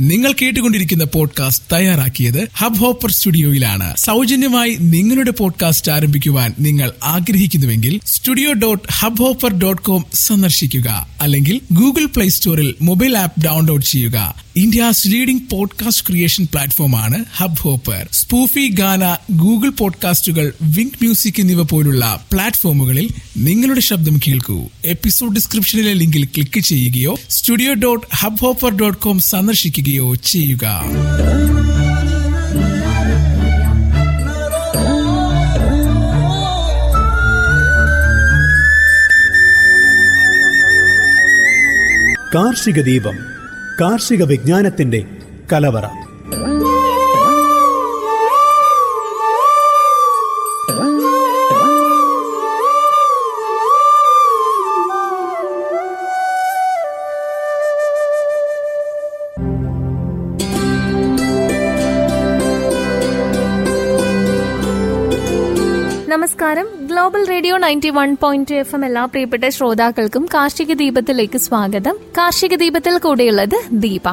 നിങ്ങൾ കേട്ടുകൊണ്ടിരിക്കുന്ന പോഡ്കാസ്റ്റ് തയ്യാറാക്കിയത് ഹബ് ഹോപ്പർ സ്റ്റുഡിയോയിലാണ് സൗജന്യമായി നിങ്ങളുടെ പോഡ്കാസ്റ്റ് ആരംഭിക്കുവാൻ നിങ്ങൾ ആഗ്രഹിക്കുന്നുവെങ്കിൽ studio dot hub hopper dot com സന്ദർശിക്കുക. അല്ലെങ്കിൽ ഗൂഗിൾ പ്ലേ സ്റ്റോറിൽ മൊബൈൽ ആപ്പ് ഡൗൺലോഡ് ചെയ്യുക. ഇന്ത്യസ് ലീഡിംഗ് പോഡ്കാസ്റ്റ് ക്രിയേഷൻ പ്ലാറ്റ്ഫോമാണ് hub hopper Spotify Gaana Google പോഡ്കാസ്റ്റുകൾ wink music എന്നിവ പോലുള്ള പ്ലാറ്റ്ഫോമുകളിൽ നിങ്ങളുടെ ശബ്ദം കേൾക്കൂ. എപ്പിസോഡ് ഡിസ്ക്രിപ്ഷനിലെ ലിങ്കിൽ ക്ലിക്ക് ചെയ്യുകയോ studio dot hub hopper dot com സന്ദർശിക്കുകയോ ചെയ്യുക. കാർഷിക ദീപം കാർഷിക വിജ്ഞാനത്തിന്റെ കലവറ. നമസ്കാരം. Global radio ninety one point F M എല്ലാ പ്രിയപ്പെട്ട ശ്രോതാക്കൾക്കും കാർഷിക ദീപത്തിലേക്ക് സ്വാഗതം. കാർഷിക ദീപത്തിൽ കൂടെയുള്ളത് ദീപ.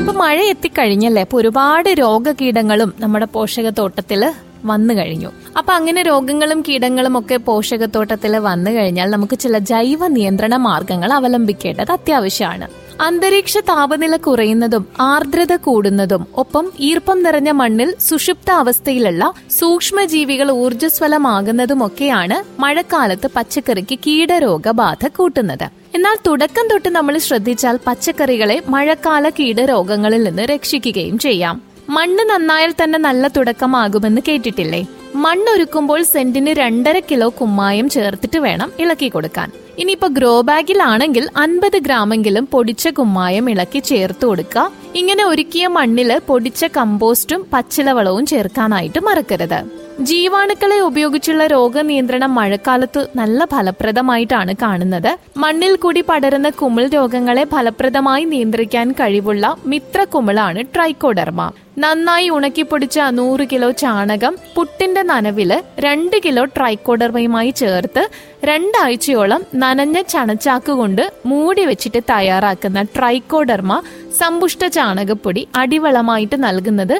ഇപ്പൊ മഴ എത്തിക്കഴിഞ്ഞല്ലേ? അപ്പൊ ഒരുപാട് രോഗകീടങ്ങളും നമ്മുടെ പോഷകത്തോട്ടത്തിൽ വന്നു കഴിഞ്ഞു. അപ്പൊ അങ്ങനെ രോഗങ്ങളും കീടങ്ങളും ഒക്കെ പോഷകത്തോട്ടത്തിൽ വന്നു കഴിഞ്ഞാൽ നമുക്ക് ചില ജൈവ നിയന്ത്രണ മാർഗങ്ങൾ അവലംബിക്കേണ്ടത് അത്യാവശ്യമാണ്. അന്തരീക്ഷ താപനില കുറയുന്നതും ആർദ്രത കൂടുന്നതും ഒപ്പം ഈർപ്പം നിറഞ്ഞ മണ്ണിൽ സുഷുപ്ത അവസ്ഥയിലുള്ള സൂക്ഷ്മജീവികൾ ഊർജസ്വലമാകുന്നതുമൊക്കെയാണ് മഴക്കാലത്ത് പച്ചക്കറിക്ക് കീടരോഗബാധ കൂട്ടുന്നത്. എന്നാൽ തുടക്കം തൊട്ട് നമ്മൾ ശ്രദ്ധിച്ചാൽ പച്ചക്കറികളെ മഴക്കാല കീടരോഗങ്ങളിൽ നിന്ന് രക്ഷിക്കുകയും ചെയ്യാം. മണ്ണ് നന്നായാൽ തന്നെ നല്ല തുടക്കമാകുമെന്ന് കേട്ടിട്ടില്ലേ? മണ്ണൊരുക്കുമ്പോൾ സെന്റിന് രണ്ടര കിലോ കുമ്മായം ചേർത്തിട്ട് വേണം ഇളക്കി കൊടുക്കാൻ. ഇനിയിപ്പോ ഗ്രോ ബാഗിലാണെങ്കിൽ അൻപത് ഗ്രാമെങ്കിലും പൊടിച്ച കുമ്മായം ഇളക്കി ചേർത്ത് കൊടുക്കുക. ഇങ്ങനെ ഒരുക്കിയ മണ്ണിൽ പൊടിച്ച കമ്പോസ്റ്റും പച്ചിലവളവും ചേർക്കാനായിട്ട് മറക്കരുത്. ജീവാണുക്കളെ ഉപയോഗിച്ചുള്ള രോഗനിയന്ത്രണം മഴക്കാലത്ത് നല്ല ഫലപ്രദമായിട്ടാണ് കാണുന്നത്. മണ്ണിൽ കൂടി പടരുന്ന കുമിൾ രോഗങ്ങളെ ഫലപ്രദമായി നിയന്ത്രിക്കാൻ കഴിവുള്ള മിത്ര കുമിളാണ് ട്രൈക്കോഡർമ. നന്നായി ഉണക്കിപ്പൊടിച്ച നൂറ് കിലോ ചാണകം പുട്ടിന്റെ നനവിൽ രണ്ട് കിലോ ട്രൈക്കോഡർമയുമായി ചേർത്ത് രണ്ടാഴ്ചയോളം നനഞ്ഞ ചണച്ചാക്ക് കൊണ്ട് മൂടി വെച്ചിട്ട് തയ്യാറാക്കുന്ന ട്രൈക്കോഡർമ സമ്പുഷ്ട ചാണകപ്പൊടി അടിവളമായിട്ട് നൽകുന്നത്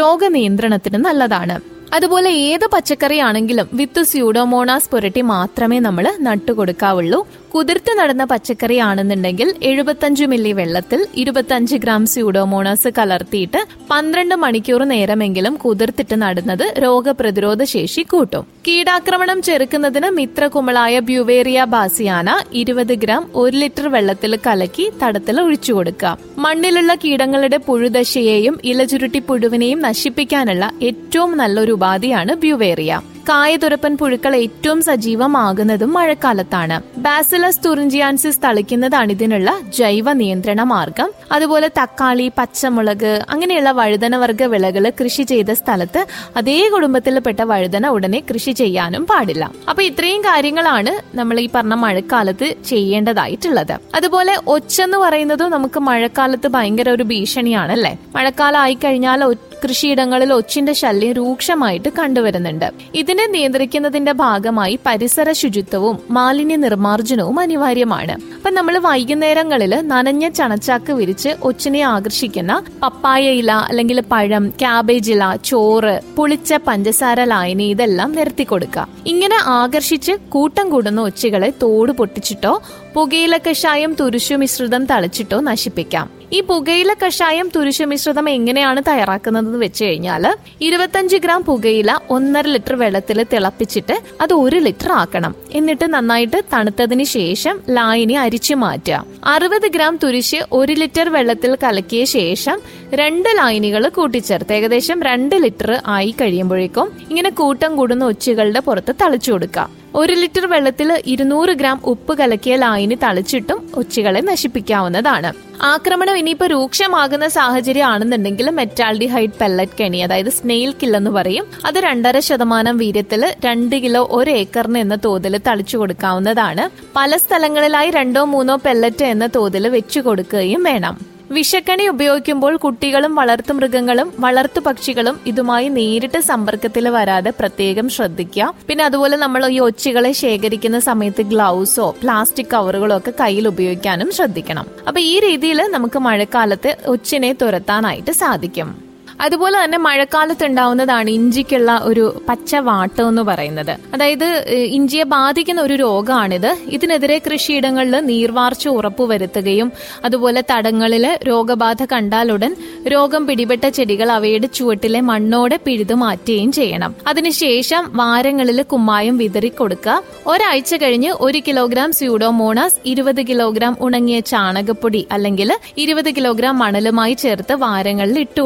രോഗനിയന്ത്രണത്തിന് നല്ലതാണ്. അതുപോലെ ഏത് പച്ചക്കറിയാണെങ്കിലും വിത്ത് സ്യൂഡോമോണാസ് പുരട്ടി മാത്രമേ നമ്മൾ നട്ടുകൊടുക്കാവുള്ളൂ. കുതിർത്ത് നടന്ന പച്ചക്കറി ആണെന്നുണ്ടെങ്കിൽ എഴുപത്തഞ്ച് മില്ലി വെള്ളത്തിൽ ഇരുപത്തഞ്ച് ഗ്രാം സ്യൂഡോമോണാസ് കലർത്തിയിട്ട് പന്ത്രണ്ട് മണിക്കൂർ നേരമെങ്കിലും കുതിർത്തിട്ട് നടുന്നത് രോഗപ്രതിരോധ ശേഷി കൂട്ടും. കീടാക്രമണം ചെറുക്കുന്നതിന് മിത്രകുമളായ ബ്യുവേറിയ ബാസിയാന ഇരുപത് ഗ്രാം ഒരു ലിറ്റർ വെള്ളത്തിൽ കലക്കി തടത്തിൽ ഒഴിച്ചു കൊടുക്കുക. മണ്ണിലുള്ള കീടങ്ങളുടെ പുഴുദശയെയും ഇലചുരുട്ടി പുഴുവിനെയും നശിപ്പിക്കാനുള്ള ഏറ്റവും നല്ലൊരു ഉപാധിയാണ് ബ്യുവേറിയ. കായതുരപ്പൻ പുഴുക്കൾ ഏറ്റവും സജീവമാകുന്നതും മഴക്കാലത്താണ്. ബാസിലസ് തുറിഞ്ചിയാൻസിസ് തളിക്കുന്നതാണ് ഇതിനുള്ള ജൈവ നിയന്ത്രണ മാർഗം. അതുപോലെ തക്കാളി പച്ചമുളക് അങ്ങനെയുള്ള വഴുതനവർഗ വിളകൾ കൃഷി ചെയ്ത സ്ഥലത്ത് അതേ കുടുംബത്തിൽപ്പെട്ട വഴുതന ഉടനെ കൃഷി ചെയ്യാനും പാടില്ല. അപ്പൊ ഇത്രയും കാര്യങ്ങളാണ് നമ്മൾ ഈ പറഞ്ഞ മഴക്കാലത്ത് ചെയ്യേണ്ടതായിട്ടുള്ളത്. അതുപോലെ ഒച്ചെന്ന് പറയുന്നതും നമുക്ക് മഴക്കാലത്ത് ഭയങ്കര ഒരു ഭീഷണിയാണല്ലേ? മഴക്കാലം ആയി കഴിഞ്ഞാൽ കൃഷിയിടങ്ങളിൽ ഒച്ചിന്റെ ശല്യം രൂക്ഷമായിട്ട് കണ്ടുവരുന്നുണ്ട്. ഇതിനെ നിയന്ത്രിക്കുന്നതിന്റെ ഭാഗമായി പരിസര ശുചിത്വവും മാലിന്യ നിർമ്മാർജനവും അനിവാര്യമാണ്. അപ്പൊ നമ്മൾ വൈകുന്നേരങ്ങളിൽ നനഞ്ഞ ചണച്ചാക്ക് വിരിച്ച് ഒച്ചിനെ ആകർഷിക്കുന്ന പപ്പായ ഇല അല്ലെങ്കിൽ പഴം ക്യാബേജ് ഇല ചോറ് പുളിച്ച പഞ്ചസാര ലായനി ഇതെല്ലാം നിരത്തി കൊടുക്കുക. ഇങ്ങനെ ആകർഷിച്ച് കൂട്ടം കൂടുന്ന ഒച്ചുകളെ തോട് പൊട്ടിച്ചിട്ടോ പുകയില കഷായം തുരുശു മിശ്രിതം തളിച്ചിട്ടോ നശിപ്പിക്കാം. ഈ പുകയില കഷായം തുരിശ മിശ്രിതം എങ്ങനെയാണ് തയ്യാറാക്കുന്നത് വെച്ച് കഴിഞ്ഞാൽ ഇരുപത്തഞ്ച് ഗ്രാം പുകയില ഒന്നര ലിറ്റർ വെള്ളത്തിൽ തിളപ്പിച്ചിട്ട് അത് ഒരു ലിറ്റർ ആക്കണം. എന്നിട്ട് നന്നായിട്ട് തണുത്തതിന് ശേഷം ലായനി അരിച്ചു മാറ്റുക. അറുപത് ഗ്രാം തുരിശ് ഒരു ലിറ്റർ വെള്ളത്തിൽ കലക്കിയ ശേഷം രണ്ട് ലായനികൾ കൂട്ടിച്ചേർത്ത് ഏകദേശം രണ്ട് ലിറ്റർ ആയി കഴിയുമ്പോഴേക്കും ഇങ്ങനെ കൂട്ടം കൂടുന്ന ഒച്ചുകളുടെ പുറത്ത് തളിച്ചു കൊടുക്കുക. ഒരു ലിറ്റർ വെള്ളത്തിൽ ഇരുന്നൂറ് ഗ്രാം ഉപ്പ് കലക്കിയ ലായനി തളിച്ചിട്ടും ഒച്ചുകളെ നശിപ്പിക്കാവുന്നതാണ്. ആക്രമണം ഇനിയിപ്പോ രൂക്ഷമാകുന്ന സാഹചര്യം ആണെന്നുണ്ടെങ്കിൽ മെറ്റാൾഡിഹൈഡ് പെല്ലറ്റ് കെണി അതായത് സ്നെയിൽ കില്ലെന്ന് പറയും അത് രണ്ടര ശതമാനം വീര്യത്തിൽ രണ്ട് കിലോ ഒരു ഏക്കറിന് എന്ന തോതിൽ തളിച്ചു കൊടുക്കാവുന്നതാണ്. പല സ്ഥലങ്ങളിലായി രണ്ടോ മൂന്നോ പെല്ലറ്റ് എന്ന തോതിൽ വെച്ചു കൊടുക്കുകയും വേണം. വിഷക്കണി ഉപയോഗിക്കുമ്പോൾ കുട്ടികളും വളർത്തുമൃഗങ്ങളും വളർത്തു പക്ഷികളും ഇതുമായി നേരിട്ട് സമ്പർക്കത്തിൽ വരാതെ പ്രത്യേകം ശ്രദ്ധിക്കുക. പിന്നെ അതുപോലെ നമ്മൾ ഈ ഒച്ചുകളെ ശേഖരിക്കുന്ന സമയത്ത് ഗ്ലൗസോ പ്ലാസ്റ്റിക് കവറുകളോ ഒക്കെ കയ്യിൽ ഉപയോഗിക്കാനും ശ്രദ്ധിക്കണം. അപ്പൊ ഈ രീതിയിൽ നമുക്ക് മഴക്കാലത്ത് ഒച്ചിനെ തുരത്താനായിട്ട് സാധിക്കും. അതുപോലെ തന്നെ മഴക്കാലത്ത് ഉണ്ടാവുന്നതാണ് ഇഞ്ചിക്കുള്ള ഒരു പച്ച വാട്ടം എന്ന് പറയുന്നത്. അതായത് ഇഞ്ചിയെ ബാധിക്കുന്ന ഒരു രോഗമാണിത്. ഇതിനെതിരെ കൃഷിയിടങ്ങളിൽ നീർവാർച്ച ഉറപ്പുവരുത്തുകയും അതുപോലെ തടങ്ങളിൽ രോഗബാധ കണ്ടാലുടൻ രോഗം പിടിപെട്ട ചെടികൾ അവയുടെ ചുവട്ടിലെ മണ്ണോടെ പിഴുതു മാറ്റുകയും ചെയ്യണം. അതിനുശേഷം വാരങ്ങളിൽ കുമ്മായം വിതറി കൊടുക്കുക ഒരാഴ്ച കഴിഞ്ഞ് ഒരു കിലോഗ്രാം സ്യൂഡോമോണാസ് ഇരുപത് കിലോഗ്രാം ഉണങ്ങിയ ചാണകപ്പൊടി അല്ലെങ്കിൽ ഇരുപത് കിലോഗ്രാം മണലുമായി ചേർത്ത് വാരങ്ങളിൽ ഇട്ടു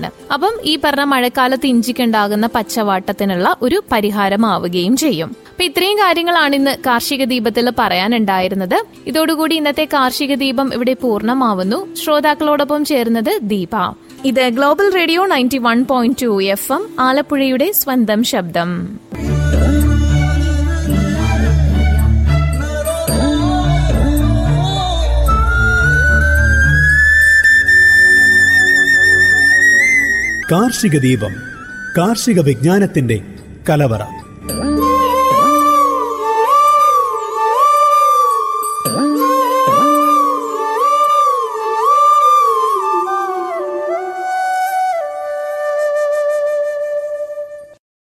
കൊടുക്കേണ്ടതാണ് അപ്പം ഈ പറഞ്ഞ മഴക്കാലത്ത് ഇഞ്ചിക്കുണ്ടാകുന്ന പച്ചവാട്ടത്തിനുള്ള ഒരു പരിഹാരമാവുകയും ചെയ്യും. അപ്പൊ ഇത്രയും കാര്യങ്ങളാണ് ഇന്ന് കാർഷിക ദീപത്തിൽ പറയാനുണ്ടായിരുന്നത്. ഇതോടുകൂടി ഇന്നത്തെ കാർഷിക ദീപം ഇവിടെ പൂർണമാവുന്നു. ശ്രോതാക്കളോടൊപ്പം ചേർന്നത് ദീപ. ഇത് global radio ninety one point two F M ആലപ്പുഴയുടെ സ്വന്തം ശബ്ദം. കാർഷിക ദീപം കാർഷിക വിജ്ഞാനത്തിന്റെ കലവറ.